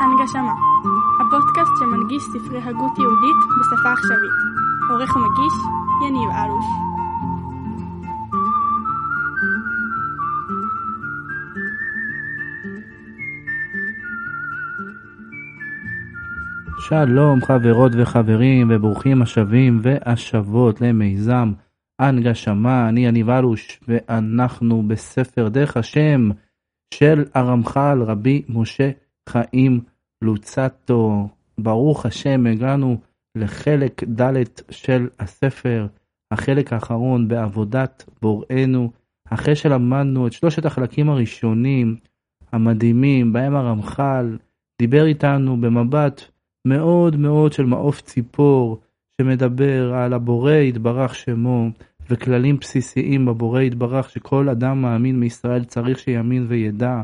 הנגשמה, הפודקאסט שמנגיש ספרי הגות יהודית בשפה עכשווית. עורך ומגיש, יניב אלוש. שלום חברות וחברים וברוכים השבים והשבות למיזם הנגשמה, אני יניב אלוש ואנחנו בספר דרך השם של הרמח"ל רבי משה חיים לוצטו. ברוך השם הגענו לחלק ד' של הספר, החלק האחרון בעבודת בוראנו, אחרי שלמדנו את שלושת החלקים הראשונים המדהימים בהם הרמח"ל דיבר איתנו במבט מאוד מאוד של מעוף ציפור שמדבר על הבורא יתברך שמו וכללים בסיסיים בבורא יתברך שכל אדם מאמין מישראל צריך שיאמין וידע.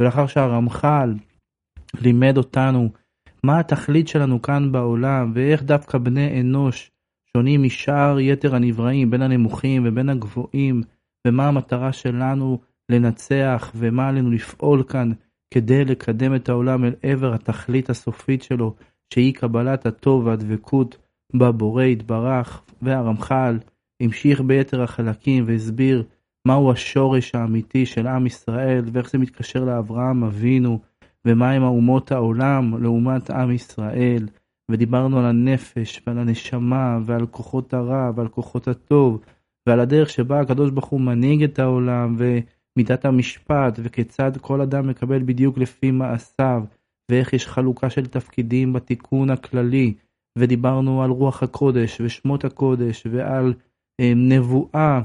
ולאחר שהרמח"ל לימד אותנו מה התכלית שלנו כאן בעולם ואיך דווקא בני אנוש שונים משאר יתר הנבראים בין הנמוכים ובין הגבוהים ומה המטרה שלנו לנצח ומה עלינו לפעול כאן כדי לקדם את העולם אל עבר התכלית הסופית שלו שהיא קבלת הטוב והדבקות בבורא יתברך, והרמח"ל המשיך ביתר החלקים והסביר מהו השורש האמיתי של עם ישראל ואיך זה מתקשר לאברהם אבינו ומהם אומות העולם לעומת עם ישראל. ודיברנו על הנפש ועל הנשמה ועל כוחות הרע ועל כוחות הטוב ועל הדרך שבה הקדוש ברוך הוא מנהיג את העולם ומידת המשפט וכיצד כל אדם מקבל בדיוק לפי מעשיו ואיך יש חלוקה של תפקידים בתיקון הכללי, ודיברנו על רוח הקודש ושמות הקודש ועל נבואה,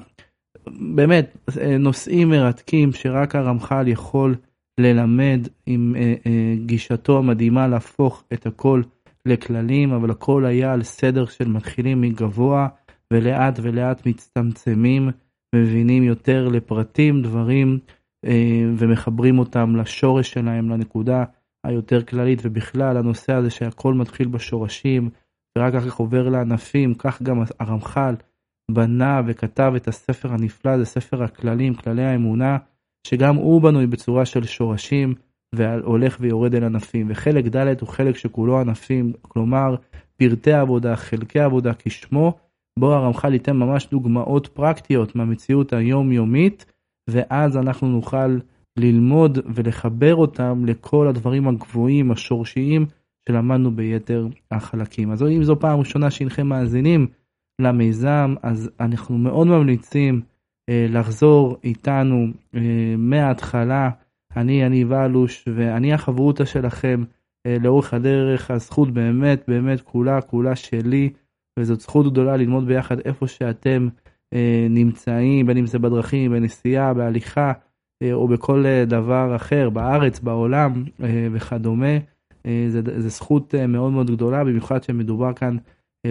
באמת אה, נושאים מרתקים שרק הרמח"ל יכול ללמד עם אה, אה, גישתו המדהימה להפוך את הכל לכללים, אבל הכל היה על סדר של מתחילים מגבוה ולאט ולאט מצטמצמים, מבינים יותר לפרטים, דברים, אה, ומחברים אותם לשורש שלהם, לנקודה. היותר כללית ובכלל הנושא הזה שהכל מתחיל בשורשים ורק אחר כך עובר לענפים, כך גם הרמח"ל בנה וכתב את הספר הנפלא, זה ספר הכללים, כללי האמונה, שגם הוא בנוי בצורה של שורשים והולך ויורד אל ענפים. וחלק ד' הוא חלק שכולו ענפים, כלומר פרטי עבודה, חלקי עבודה כשמו, בו הרמח"ל ייתן ממש דוגמאות פרקטיות מהמציאות היומיומית, ואז אנחנו נוכל ללמוד ולחבר אותם לכל הדברים הגבוהים, השורשיים, שלמדנו ביתר החלקים. אז אם זו פעם ראשונה שהנכם מאזינים למיזם, אז אנחנו מאוד ממליצים אה, לחזור איתנו אה, מההתחלה. אני אני ואלוש ואני החברותא שלכם אה, לאורך הדרך. הזכות באמת באמת כולה כולה שלי, וזאת זכות גדולה ללמוד ביחד איפה שאתם אה, נמצאים, בין אם זה בדרכים, בנסיעה, בהליכה. אה, או בכל אה, דבר אחר בארץ, בעולם אה, וכדומה. זו זכות מאוד מאוד גדולה, במיוחד שמדובר כאן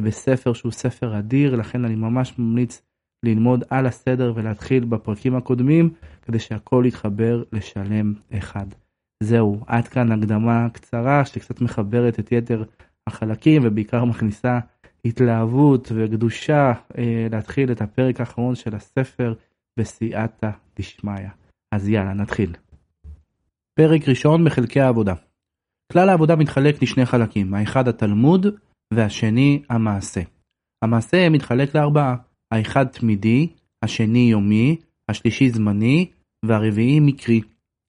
בספר שהוא ספר אדיר, לכן אני ממש ממליץ ללמוד על הסדר ולהתחיל בפרקים הקודמים, כדי שהכל יתחבר לשלם אחד. זהו, עד כאן הקדמה קצרה שקצת מחברת את יתר החלקים ובעיקר מכניסה התלהבות וקדושה אה, להתחיל את הפרק האחרון של הספר בסייעתא דשמיא. אז יאללה, נתחיל. פרק ראשון בחלקי העבודה. כלל העבודה מתחלק לשני חלקים, האחד התלמוד והשני המעשה. המעשה מתחלק לארבעה, האחד תמידי, השני יומי, השלישי זמני, והרביעי מקרי.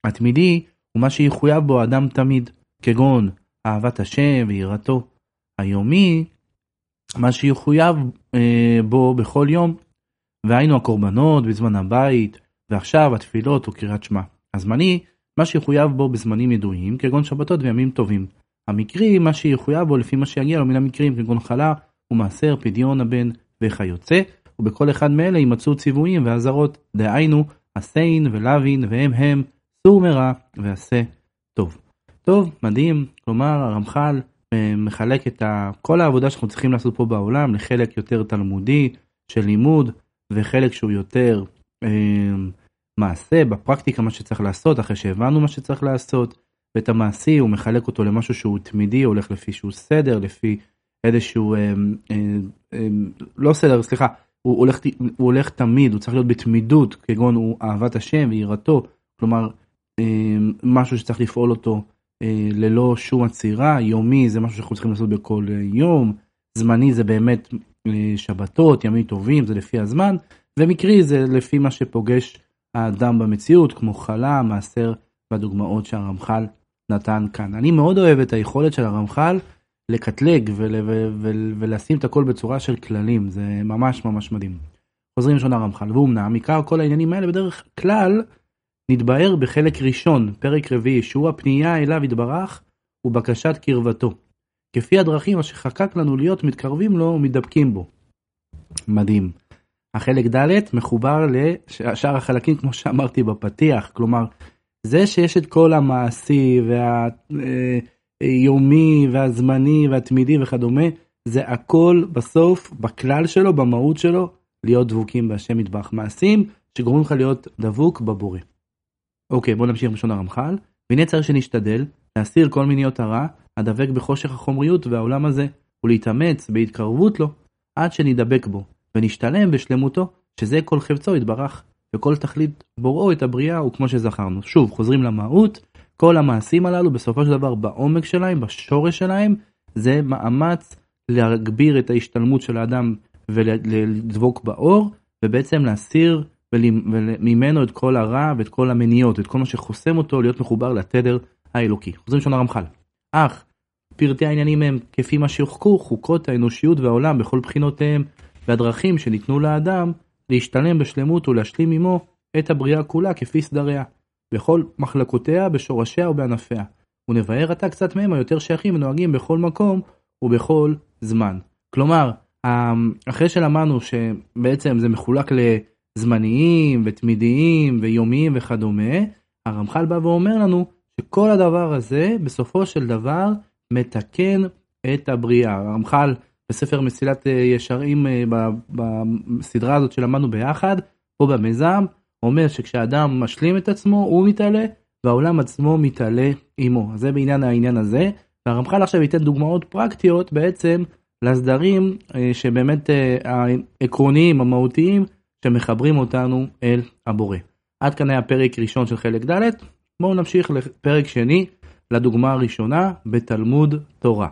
התמידי הוא מה שיחויב בו אדם תמיד, כגון אהבת השם ויראתו. היומי, מה שיחויב אה, בו בכל יום, והיינו הקורבנות בזמן הבית, ועכשיו התפילות הוא קריאת שמע. הזמני, מה שיחויב בו בזמנים ידועים, כגון שבתות וימים טובים. המקרי, מה שיחויב בו לפי מה שיגיע לו מן המקרים, כגון חלה ומעשר, פדיון הבן וכיוצא, ובכל אחד מאלה יימצאו ציוויים ואזהרות, דהיינו, עשיין ולווין והם הם, סור מרע ועשה טוב. טוב, מדהים, כלומר הרמח"ל אה, מחלק את כל העבודה שאנחנו צריכים לעשות פה בעולם לחלק יותר תלמודי של לימוד וחלק שהוא יותר אה, מעשה, בפרקטיקה מה שצריך לעשות, אחרי שהבנו מה שצריך לעשות, ואת המעשי הוא מחלק אותו למשהו שהוא תמידי, הולך לפי שהוא סדר, לפי איזשהו, אה, אה, אה, לא סדר, סליחה, הוא הולך, הוא הולך תמיד, הוא צריך להיות בתמידות, כגון הוא אהבת השם ויראתו, כלומר אה, משהו שצריך לפעול אותו אה, ללא שום עצירה, יומי זה משהו שאנחנו צריכים לעשות בכל אה, יום, זמני זה באמת שבתות, ימים טובים, זה לפי הזמן, ומקרי זה לפי מה שפוגש האדם במציאות, כמו חלה, מעשר והדוגמאות שהרמח"ל נתן כאן. אני מאוד אוהב את היכולת של הרמח"ל לקטלג ול, ול, ול, ולשים את הכל בצורה של כללים, זה ממש ממש מדהים. חוזרים לשון הרמח"ל, ואומנם עיקר כל העניינים האלה בדרך כלל נתבהר בחלק ראשון, פרק רביעי, שהוא הפנייה אליו יתברך ובקשת קרבתו. כפי הדרכים אשר חקק לנו להיות מתקרבים לו ומתדבקים בו. מדהים. החלק ד' מחובר לשאר החלקים כמו שאמרתי בפתיח, כלומר זה שיש את כל המעשי והיומי והזמני והתמידי וכדומה, זה הכל בסוף בכלל שלו, במהות שלו, להיות דבוקים בהשם מטבח מעשים שגורמים לך להיות דבוק בבורא. אוקיי בוא נמשיך בלשון הרמח"ל, והנה צריך שנשתדל להסיר כל מיניות הרע הדבק בחושך החומריות והעולם הזה, ולהתאמץ בהתקרבות לו עד שנדבק בו, ונשתלם בשלמותו, שזה כל חפצו יתברך, וכל תכלית בוראו את הבריאה הוא כמו שזכרנו. שוב, חוזרים למהות, כל המעשים הללו בסופו של דבר בעומק שלהם, בשורש שלהם, זה מאמץ להגביר את ההשתלמות של האדם ולדבוק באור, ובעצם להסיר ממנו את כל הרע ואת כל המניות, את כל מה שחוסם אותו להיות מחובר לתדר האלוקי. חוזרים לשון הרמח"ל. אך פרטי העניינים הם כפי מה שהוחקו חוקות האנושיות והעולם בכל בחינותיהם והדרכים שניתנו לאדם להשתלם בשלמות ולהשלים עמו את הבריאה כולה כפי סדריה, בכל מחלקותיה, בשורשיה ובענפיה, ונבהר עתה קצת מהם היותר שייכים ונוהגים בכל מקום ובכל זמן. כלומר, אחרי שלמדנו שבעצם זה מחולק לזמניים ותמידיים ויומיים וכדומה, הרמח"ל בא ואומר לנו שכל הדבר הזה בסופו של דבר מתקן את הבריאה. הרמח"ל בספר מסילת אה, ישרים אה, בסדרה הזאת שלמדנו ביחד, פה במיזם, אומר שכשאדם משלים את עצמו הוא מתעלה והעולם עצמו מתעלה עמו. זה בעניין העניין הזה. והרמח"ל עכשיו ייתן דוגמאות פרקטיות בעצם לסדרים אה, שבאמת העקרוניים, המהותיים, שמחברים אותנו אל הבורא. עד כאן היה פרק ראשון של חלק ד', בואו נמשיך לפרק שני, לדוגמה הראשונה, בתלמוד תורה.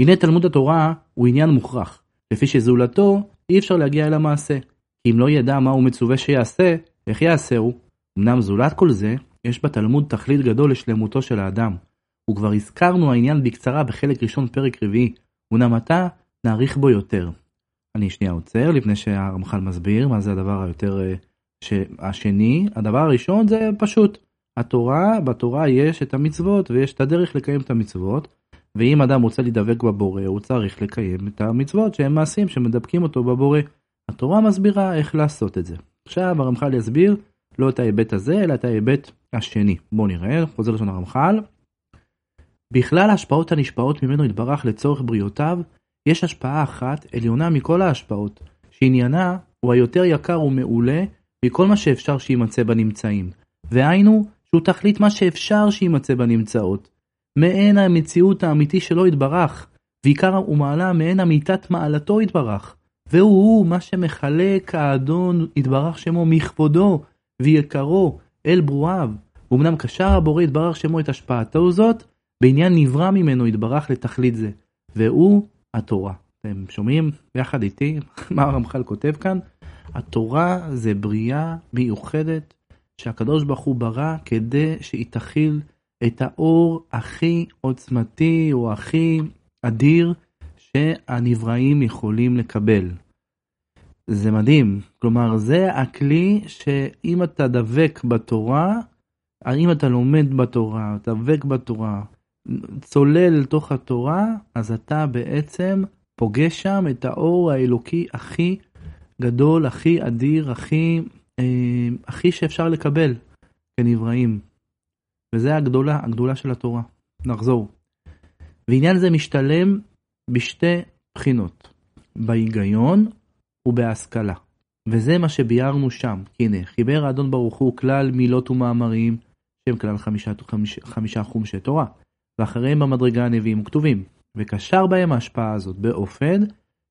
הנה תלמוד התורה הוא עניין מוכרח, לפי שזולתו אי אפשר להגיע אל המעשה. כי אם לא ידע מה הוא מצווה שיעשה, איך יעשהו? אמנם זולת כל זה, יש בתלמוד תכלית גדול לשלמותו של האדם. וכבר הזכרנו העניין בקצרה בחלק ראשון פרק רביעי, אמנם עתה נאריך בו יותר. אני שנייה עוצר לפני שהרמח"ל מסביר מה זה הדבר היותר אה, ש... השני. הדבר הראשון זה פשוט. התורה, בתורה יש את המצוות ויש את הדרך לקיים את המצוות, ואם אדם רוצה להידבק בבורא, הוא צריך לקיים את המצוות שהם מעשים שמדבקים אותו בבורא. התורה מסבירה איך לעשות את זה. עכשיו הרמח"ל יסביר לא את ההיבט הזה, אלא את ההיבט השני. בואו נראה, חוזר לשון הרמח"ל. בכלל ההשפעות הנשפעות ממנו יתברך לצורך בריאותיו, יש השפעה אחת עליונה מכל ההשפעות, שעניינה הוא היותר יקר ומעולה מכל מה שאפשר שיימצא בנמצאים. והיינו, שהוא תכלית מה שאפשר שיימצא בנמצאות. מעין המציאות האמיתי שלו יתברך, ועיקר ומעלה מעין אמיתת מעלתו יתברך. והוא הוא מה שמחלק האדון יתברך שמו מכבודו ויקרו אל ברואיו. ואומנם קשר הבורא יתברך שמו את השפעתו זאת, בעניין נברא ממנו יתברך לתכלית זה. והוא התורה. אתם שומעים יחד איתי מה הרמח"ל כותב כאן? התורה זה בריאה מיוחדת שהקדוש ברוך הוא ברא כדי שהיא תכיל את האור הכי עוצמתי או הכי אדיר שהנבראים יכולים לקבל. זה מדהים, כלומר זה הכלי שאם אתה דבק בתורה, אם אתה לומד בתורה, דבק בתורה, צולל לתוך התורה, אז אתה בעצם פוגש שם את האור האלוקי הכי גדול, הכי אדיר, הכי, אה, הכי שאפשר לקבל כנבראים. וזה הגדולה, הגדולה של התורה. נחזור. ועניין זה משתלם בשתי בחינות, בהיגיון ובהשכלה. וזה מה שביארנו שם. הנה, חיבר האדון ברוך הוא כלל מילות ומאמרים, שהם כלל חמישה, חמישה, חמישה חומשי תורה, ואחריהם במדרגה הנביאים וכתובים, וקשר בהם ההשפעה הזאת באופן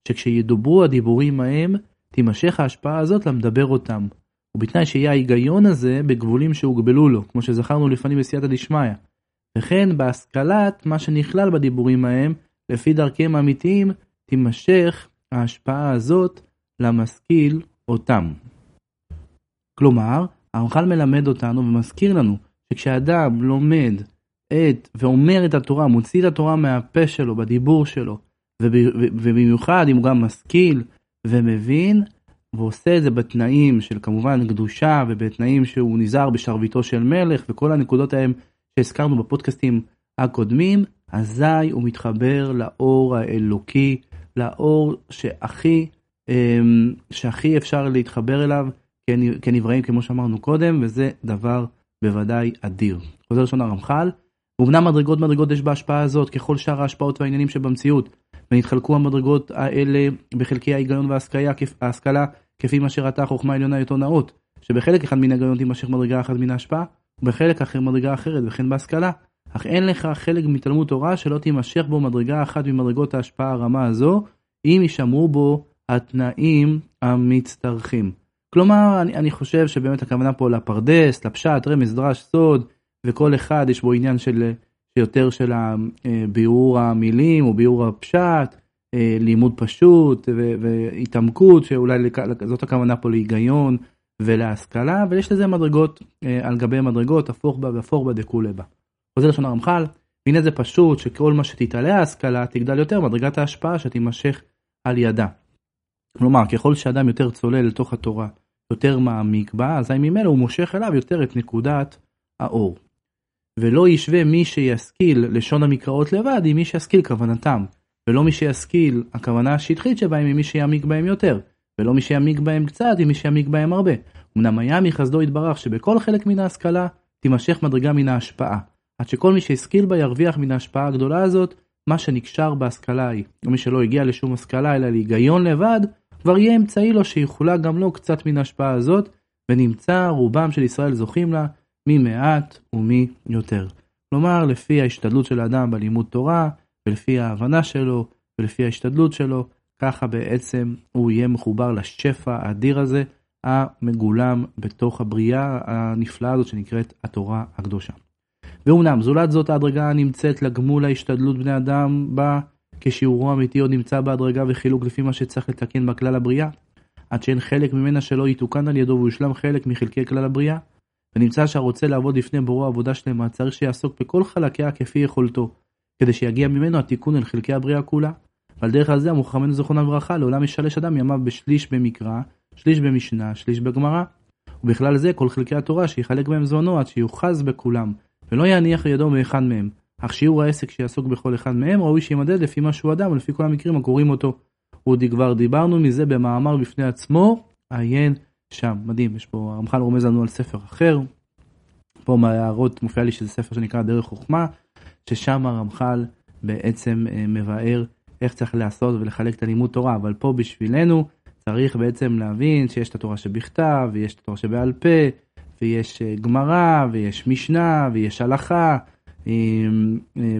שכשידוברו הדיבורים ההם, תימשך ההשפעה הזאת למדבר אותם. ובתנאי שיהיה ההיגיון הזה בגבולים שהוגבלו לו, כמו שזכרנו לפנים בסייעתא דשמיא. וכן בהשכלת מה שנכלל בדיבורים ההם, לפי דרכיהם האמיתיים, תימשך ההשפעה הזאת למשכיל אותם. כלומר, הרמח"ל מלמד אותנו ומזכיר לנו שכשאדם לומד את ואומר את התורה, מוציא את התורה מהפה שלו, בדיבור שלו, ובמיוחד אם הוא גם משכיל ומבין, ועושה את זה בתנאים של כמובן קדושה ובתנאים שהוא נזהר בשרביטו של מלך וכל הנקודות ההם שהזכרנו בפודקאסטים הקודמים, אזי הוא מתחבר לאור האלוקי, לאור שהכי, אמ, שהכי אפשר להתחבר אליו כנבראים כמו שאמרנו קודם, וזה דבר בוודאי אדיר. חוזר לשון הרמח"ל, אמנם מדרגות מדרגות יש בהשפעה הזאת ככל שאר ההשפעות והעניינים שבמציאות, ונתחלקו המדרגות האלה בחלקי ההיגיון וההשכלה כפי מה שראתה חוכמה עליונה עיתונאות, שבחלק אחד מן ההיגיון תימשך מדרגה אחת מן ההשפעה, ובחלק אחר מדרגה אחרת וכן בהשכלה. אך אין לך חלק מתלמוד תורה שלא תימשך בו מדרגה אחת ממדרגות ההשפעה הרמה הזו, אם יישמרו בו התנאים המצטרכים. כלומר, אני, אני חושב שבאמת הכוונה פה לפרדס, לפשט, רמז, דרש, סוד, וכל אחד יש בו עניין של יותר של ביאור המילים או ביאור הפשט, אה, לימוד פשוט והתעמקות, שאולי זאת הכוונה פה להיגיון ולהשכלה, ויש לזה מדרגות אה, על גבי מדרגות, הפוך בה והפוך בה דכולי בה. חוזר לשון הרמח"ל, והנה זה פשוט שכל מה שתתעלה ההשכלה תגדל יותר מדרגת ההשפעה שתימשך על ידה. כלומר, ככל שאדם יותר צולל לתוך התורה, יותר מעמיק בה, אזי ממילא הוא מושך אליו יותר את נקודת האור. ולא ישווה מי שישכיל לשון המקראות לבד עם מי שישכיל כוונתם, ולא מי שישכיל הכוונה השטחית שבהם עם מי שיעמיק בהם יותר, ולא מי שיעמיק בהם קצת עם מי שיעמיק בהם הרבה. אמנם היה מחסדו יתברך שבכל חלק מן ההשכלה תימשך מדרגה מן ההשפעה, עד שכל מי שהשכיל בה ירוויח מן ההשפעה הגדולה הזאת מה שנקשר בהשכלה ההיא. ומי שלא הגיע לשום השכלה אלא להיגיון לבד, כבר יהיה אמצעי לו שיכולה גם לו קצת מן ההשפעה הזאת, ונמצא רובם של ישראל זוכים לה מי מעט ומי יותר. כלומר, לפי ההשתדלות של האדם בלימוד תורה, ולפי ההבנה שלו, ולפי ההשתדלות שלו, ככה בעצם הוא יהיה מחובר לשפע האדיר הזה, המגולם בתוך הבריאה הנפלאה הזאת שנקראת התורה הקדושה. ואומנם זולת זאת ההדרגה הנמצאת לגמול ההשתדלות בני אדם בה כשיעורו האמיתי עוד נמצא בהדרגה וחילוק לפי מה שצריך לתקן בכלל הבריאה, עד שאין חלק ממנה שלא יתוקן על ידו ויושלם חלק מחלקי כלל הבריאה, ונמצא שהרוצה לעבוד לפני בורו עבודה שלמה צריך שיעסוק בכל חלקיה כפי יכולתו, כדי שיגיע ממנו התיקון אל חלקי הבריאה כולה. ועל דרך הזה המוחמנו זכרונם לברכה לעולם ישלש אדם ימיו בשליש במקרא, שליש במשנה, שליש בגמרא. ובכלל זה כל חלקי התורה שיחלק בהם זונו עד שיוחז בכולם, ולא יניח ידו מאחד מהם. אך שיעור העסק שיעסוק בכל אחד מהם ראוי שימדד לפי מה שהוא אדם ולפי כל המקרים הקוראים אותו. כבר דיברנו מזה במאמר בפני עצמו, עיין שם, מדהים, יש פה, הרמח"ל רומז לנו על ספר אחר, פה מההערות מופיע לי שזה ספר שנקרא דרך חוכמה, ששם הרמח"ל בעצם אה, מבאר איך צריך לעשות ולחלק את הלימוד תורה, אבל פה בשבילנו צריך בעצם להבין שיש את התורה שבכתב, ויש את התורה שבעל פה, ויש אה, גמרא, ויש משנה, ויש הלכה, אה,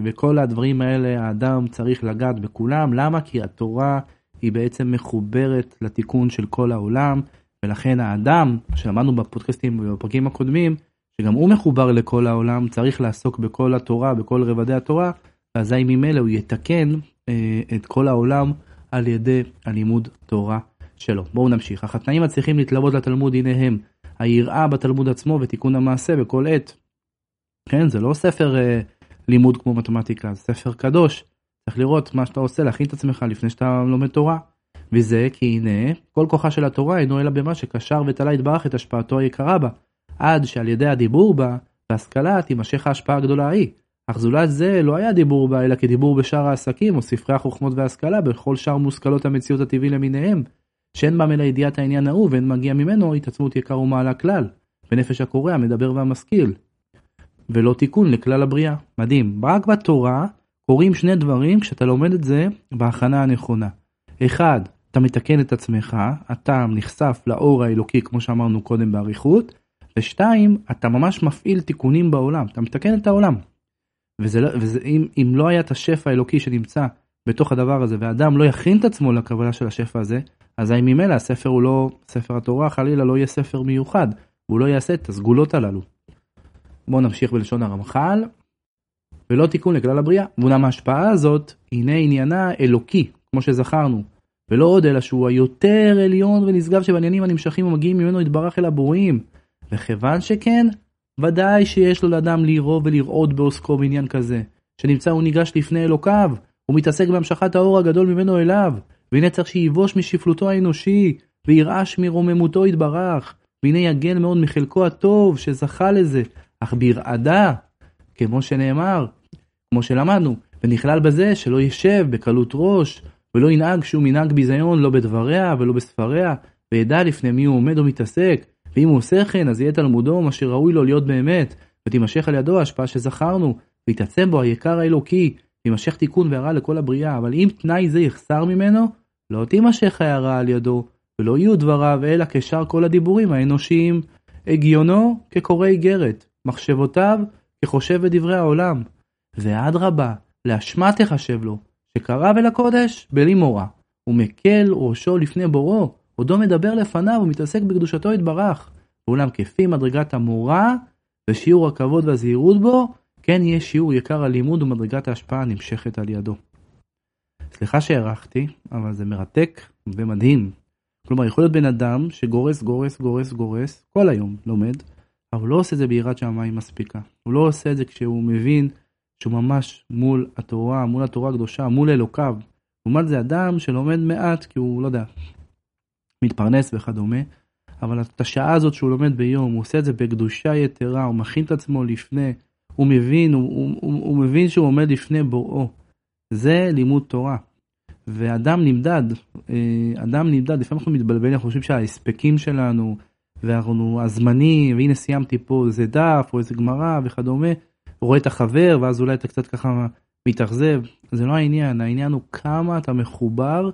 וכל הדברים האלה האדם צריך לגעת בכולם, למה? כי התורה היא בעצם מחוברת לתיקון של כל העולם, ולכן האדם, שלמדנו בפודקאסטים ובפרקים הקודמים, שגם הוא מחובר לכל העולם, צריך לעסוק בכל התורה, בכל רבדי התורה, ואזי ממילא הוא יתקן אה, את כל העולם על ידי הלימוד תורה שלו. בואו נמשיך. אך התנאים הצריכים להתלוות לתלמוד הנה הם היראה בתלמוד עצמו ותיקון המעשה בכל עת. כן, זה לא ספר אה, לימוד כמו מתמטיקה, זה ספר קדוש. צריך לראות מה שאתה עושה, להכין את עצמך לפני שאתה לומד תורה. וזה כי הנה כל כוחה של התורה אינו אלא במה שקשר ותלה יתברך את השפעתו היקרה בה, עד שעל ידי הדיבור בה והשכלה תימשך ההשפעה הגדולה ההיא. אך זולת זה לא היה דיבור בה אלא כדיבור בשאר העסקים או ספרי החוכמות וההשכלה בכל שאר מושכלות המציאות הטבעי למיניהם, שאין בם אלא ידיעת העניין ההוא ואין מגיע ממנו התעצמות יקר ומעלה כלל, ונפש הקורא המדבר והמשכיל. ולא תיקון לכלל הבריאה. מדהים, רק בתורה קורים שני דברים כשאתה לומד את זה בהכנה הנכונה. אחד, אתה מתקן את עצמך, אתה נחשף לאור האלוקי כמו שאמרנו קודם באריכות, ושתיים, אתה ממש מפעיל תיקונים בעולם, אתה מתקן את העולם. וזה, לא, וזה אם, אם לא היה את השפע האלוקי שנמצא בתוך הדבר הזה, ואדם לא יכין את עצמו לקבלה של השפע הזה, אזי ממילא הספר הוא לא, ספר התורה חלילה לא יהיה ספר מיוחד, והוא לא יעשה את הסגולות הללו. בואו נמשיך בלשון הרמח"ל, ולא תיקון לכלל הבריאה. ואולם ההשפעה הזאת, הנה עניינה אלוקי, כמו שזכרנו, ולא עוד אלא שהוא היותר עליון ונשגב שבעניינים הנמשכים ומגיעים ממנו יתברך אל הבורים. וכיוון שכן, ודאי שיש לו לאדם לירוא ולרעוד בעוסקו בעניין כזה, שנמצא הוא ניגש לפני אלוקיו, הוא מתעסק בהמשכת האור הגדול ממנו אליו, והנה צריך שיבוש משפלותו האנושי, וירעש מרוממותו יתברך, והנה יגן מאוד מחלקו הטוב שזכה לזה, אך ברעדה, כמו שנאמר, כמו שלמדנו, ונכלל בזה שלא ישב בקלות ראש, ולא ינהג שום מנהג ביזיון לא בדבריה ולא בספריה, וידע לפני מי הוא עומד או מתעסק, ואם הוא עושה כן אז יהיה תלמודו מה שראוי לו להיות באמת, ותימשך על ידו ההשפעה שזכרנו, ויתעצם בו היקר האלוקי, וימשך תיקון והרע לכל הבריאה, אבל אם תנאי זה יחסר ממנו, לא תימשך ההערה על ידו, ולא יהיו דבריו אלא כשאר כל הדיבורים האנושיים. הגיונו כקורא איגרת, מחשבותיו כחושב בדברי העולם. ואדרבה, לאשמה תחשב לו, שקרב אל הקודש בלי מורא, ומקל ראשו לפני בוראו, עודו מדבר לפניו ומתעסק בקדושתו יתברך. ואולם כפי מדרגת המורא ושיעור הכבוד והזהירות בו, כן יהיה שיעור יקר הלימוד ומדרגת ההשפעה הנמשכת על ידו. סליחה שהארכתי, אבל זה מרתק ומדהים. כלומר, יכול להיות בן אדם שגורס, גורס, גורס, גורס, כל היום לומד, אבל הוא לא עושה את זה ביראת שמיים מספיקה. הוא לא עושה את זה כשהוא מבין שהוא ממש מול התורה, מול התורה הקדושה, מול אלוקיו. לעומת זה אדם שלומד מעט כי הוא, לא יודע, מתפרנס וכדומה, אבל את השעה הזאת שהוא לומד ביום, הוא עושה את זה בקדושה יתרה, הוא מכין את עצמו לפני, הוא מבין, הוא, הוא, הוא, הוא מבין שהוא עומד לפני בוראו. זה לימוד תורה. ואדם נמדד, אה, אדם נמדד, לפעמים אנחנו מתבלבלים, אנחנו חושבים שההספקים שלנו, ואנחנו הזמנים, והנה סיימתי פה איזה דף או איזה גמרא וכדומה, רואה את החבר ואז אולי אתה קצת ככה מתאכזב, זה לא העניין, העניין הוא כמה אתה מחובר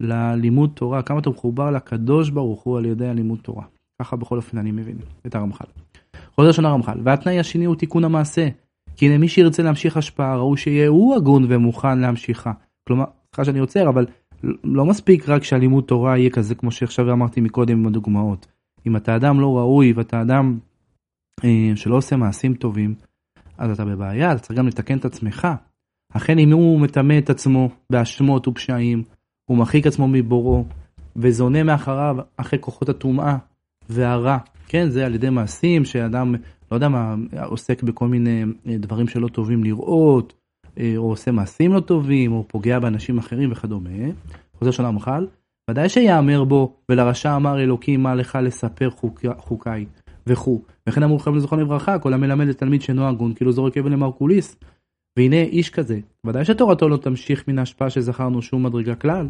ללימוד תורה, כמה אתה מחובר לקדוש ברוך הוא על ידי הלימוד תורה. ככה בכל אופן אני מבין את הרמח"ל. חוזר שונה רמח"ל, והתנאי השני הוא תיקון המעשה. כי הנה מי שירצה להמשיך השפעה ראוי שיהיה הוא הגון ומוכן להמשיכה. כלומר, סליחה שאני עוצר, אבל לא מספיק רק שהלימוד תורה יהיה כזה כמו שעכשיו אמרתי מקודם עם הדוגמאות. אם אתה אדם לא ראוי ואתה אדם אה, שלא עושה מעשים טובים, אז אתה בבעיה, אתה צריך גם לתקן את עצמך. אכן אם הוא מטמא את עצמו באשמות ופשעים, הוא מרחיק עצמו מבוראו, וזונה מאחריו אחרי כוחות הטומאה והרע. כן, זה על ידי מעשים שאדם, לא יודע מה, עוסק בכל מיני אה, דברים שלא טובים לראות, אה, או עושה מעשים לא טובים, או פוגע באנשים אחרים וכדומה. חוזר שנה מחל, ודאי שיאמר בו, ולרשע אמר אלוקים מה לך לספר חוק, חוקיי, וכו'. וכן אמרו לכם לזכרון לברכה, כל המלמד לתלמיד שאינו הגון, כאילו זורק אבן למרקוליס. והנה איש כזה, ודאי שתורתו לא תמשיך מן ההשפעה שזכרנו שום מדרגה כלל.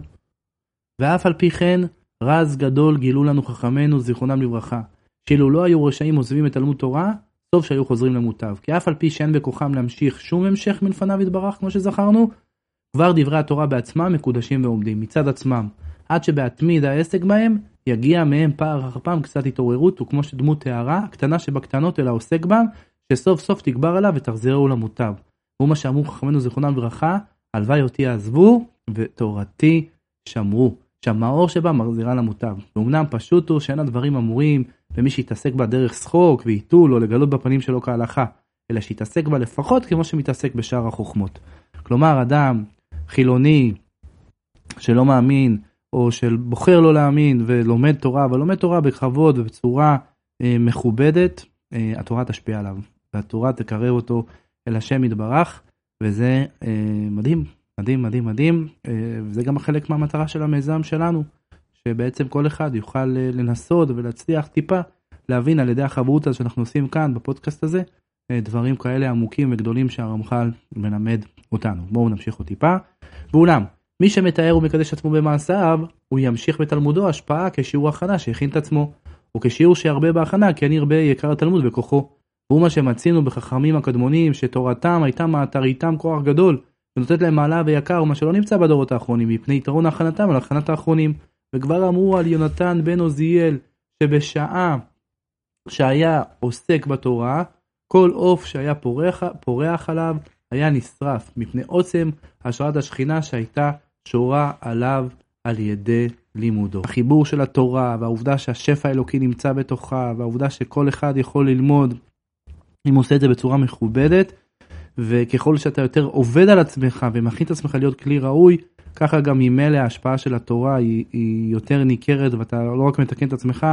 ואף על פי כן, רז גדול גילו לנו חכמינו זיכרונם לברכה, שאילו לא היו רשעים עוזבים את תלמוד תורה, טוב שהיו חוזרים למוטב. כי אף על פי שאין בכוחם להמשיך שום המשך מלפניו יתברך כמו שזכרנו, כבר דברי התורה בעצמם מקודשים ועומדים מצד עצמם, עד שבהתמיד העסק בהם, יגיע מהם פעם אחר פעם קצת התעוררות, וכמו שדמות הערה, קטנה שבקטנות אלא עוסק בם, שסוף סוף תגבר עליו ותחזירו למוטב. הוא מה שאמרו חכמינו זיכרונם לברכה, הלוואי אותי יעזבו, ותורתי שמרו. שהמאור שבה מחזירה למוטב. ואומנם פשוט הוא שאין הדברים אמורים במי שיתעסק בה דרך שחוק ועיתול או לגלות בפנים שלו כהלכה, אלא שיתעסק בה לפחות כמו שמתעסק בשאר החוכמות. כלומר, אדם חילוני שלא מאמין, או שבוחר לא להאמין ולומד תורה, אבל לומד תורה בכבוד ובצורה אה, מכובדת, אה, התורה תשפיע עליו, והתורה תקרב אותו אל השם יתברך, וזה אה, מדהים, מדהים, מדהים, מדהים, אה, וזה גם חלק מהמטרה של המיזם שלנו, שבעצם כל אחד יוכל אה, לנסות ולהצליח טיפה להבין על ידי החברות שאנחנו עושים כאן בפודקאסט הזה, אה, דברים כאלה עמוקים וגדולים שהרמח"ל מלמד אותנו. בואו נמשיך עוד טיפה. ואולם, מי שמתאר ומקדש עצמו במעשיו, הוא ימשיך בתלמודו השפעה כשיעור הכנה שהכין את עצמו, או כשיעור שירבה בהכנה, כי אני ירבה יקר התלמוד בכוחו. והוא מה שמצינו בחכמים הקדמונים, שתורתם הייתה מאתריתם כוח גדול, ונותנת להם מעלה ויקר, מה שלא נמצא בדורות האחרונים, מפני יתרון הכנתם על הכנת האחרונים. וכבר אמרו על יונתן בן עוזיאל, שבשעה שהיה עוסק בתורה, כל עוף שהיה פורח, פורח עליו היה נשרף, מפני עוצם השראת השכינה שהייתה שורה עליו על ידי לימודו. החיבור של התורה והעובדה שהשפע האלוקי נמצא בתוכה והעובדה שכל אחד יכול ללמוד אם הוא עושה את זה בצורה מכובדת וככל שאתה יותר עובד על עצמך ומכין את עצמך להיות כלי ראוי ככה גם ממילא ההשפעה של התורה היא, היא יותר ניכרת ואתה לא רק מתקן את עצמך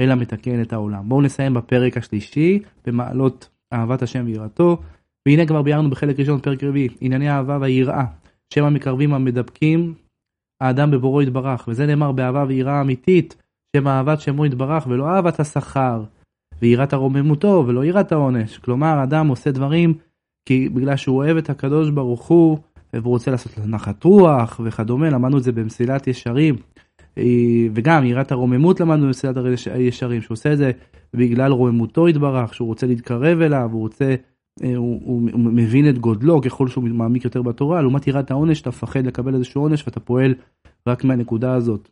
אלא מתקן את העולם. בואו נסיים בפרק השלישי במעלות אהבת השם ויראתו. והנה כבר ביארנו בחלק ראשון פרק רביעי ענייני אהבה והיראה שם המקרבים המדבקים האדם בבורו יתברך וזה נאמר באהבה ויראה אמיתית שם אהבת שמו יתברך ולא אהבת השכר ויראת הרוממותו ולא יראת העונש כלומר אדם עושה דברים כי בגלל שהוא אוהב את הקדוש ברוך הוא והוא רוצה לעשות נחת רוח וכדומה למדנו את זה במסילת ישרים אה, וגם יראת הרוממות למדנו במסילת הישרים שהוא עושה את זה בגלל רוממותו יתברך שהוא רוצה להתקרב אליו הוא רוצה אה, הוא, הוא, הוא מבין את גודלו ככל שהוא מעמיק יותר בתורה, לעומת יראת העונש אתה מפחד לקבל איזשהו עונש ואתה פועל רק מהנקודה הזאת.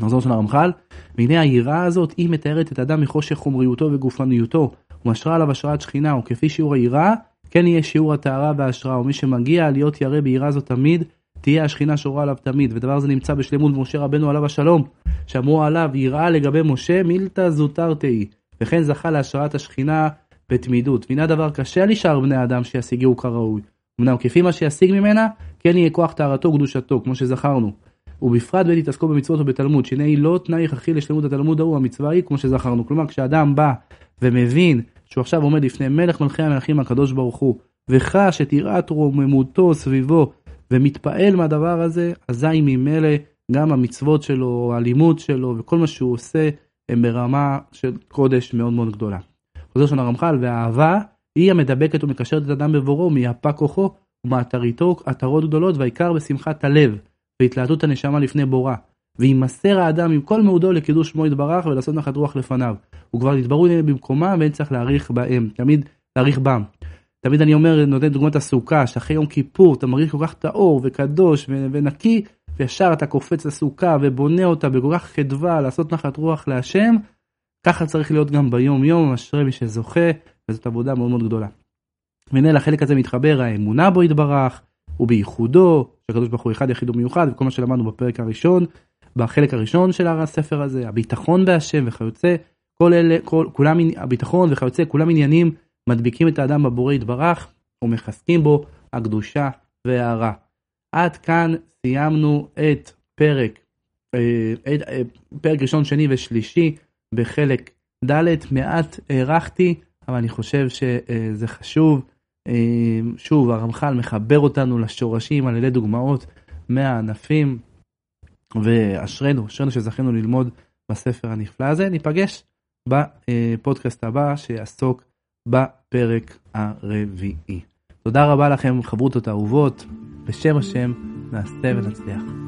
נחזור של הרמח"ל, והנה היראה הזאת היא מתארת את האדם מחושך חומריותו וגופניותו, ומשרה עליו השראת שכינה, וכפי שיעור היראה, כן יהיה שיעור הטהרה וההשראה, ומי שמגיע להיות ירא ביראה זאת תמיד, תהיה השכינה שורה עליו תמיד, ודבר זה נמצא בשלמות משה רבנו עליו השלום, שאמרו עליו יראה לגבי משה מילתא זוטר תהי, וכן זכה להשראת השכינה בתמידות. והנה הדבר קשה לשאר בני אדם שישיגהו כראוי. אמנם כפי מה שישיג ממנה, כן יהיה כוח טהרתו וקדושתו, כמו שזכרנו. ובפרט בעת התעסקו במצוות ובתלמוד, שהנה היא לא תנאי הכרחי לשלמות התלמוד ההוא, המצווה היא כמו שזכרנו. כלומר, כשאדם בא ומבין שהוא עכשיו עומד לפני מלך מלכי המלכים הקדוש ברוך הוא, וחש את יראת רוממותו סביבו, ומתפעל מהדבר הזה, אזי ממילא גם המצוות שלו, הלימוד שלו, וכל מה שהוא עושה, הם ברמה של קודש מאוד מאוד גדולה. חוזר של הרמח"ל, והאהבה היא המדבקת ומקשרת את אדם בבורו, מיפה כוחו ומעטריתו עטרות גדולות, והעיקר בשמחת הלב, והתלהטות הנשמה לפני בורא. וימסר האדם עם כל מאודו לקידוש שמו יתברך ולעשות נחת רוח לפניו. וכבר נתברו במקומם ואין צריך להאריך בהם, תמיד להאריך בם. תמיד אני אומר, נותן דוגמת הסוכה, שאחרי יום כיפור אתה מרגיש כל כך טהור וקדוש ונקי, וישר אתה קופץ לסוכה ובונה אותה בכל כך חדווה לעשות נחת רוח להשם, ככה צריך להיות גם ביום יום, אשרי מי שזוכה, וזאת עבודה מאוד מאוד גדולה. והנה לחלק הזה מתחבר האמונה בו יתברך, ובייחודו, שהקדוש ברוך הוא אחד יחיד ומיוחד, וכל מה שלמדנו בפרק הראשון, בחלק הראשון של הספר הזה, הביטחון בהשם וכיוצא, כל אלה, כל, כולם, הביטחון וכיוצא, כולם עניינים מדביקים את האדם בבורא יתברך, ומחזקים בו הקדושה וההערה. עד כאן סיימנו את פרק, אה, אה, פרק ראשון, שני ושלישי בחלק ד', מעט הארכתי, אבל אני חושב שזה חשוב. אה, שוב, הרמח"ל מחבר אותנו לשורשים על ידי דוגמאות מהענפים, ואשרינו, אשרינו שזכינו ללמוד בספר הנפלא הזה. ניפגש בפודקאסט הבא שיעסוק בפרק הרביעי. תודה רבה לכם, חברותות אהובות, בשם השם, נעשה ונצליח.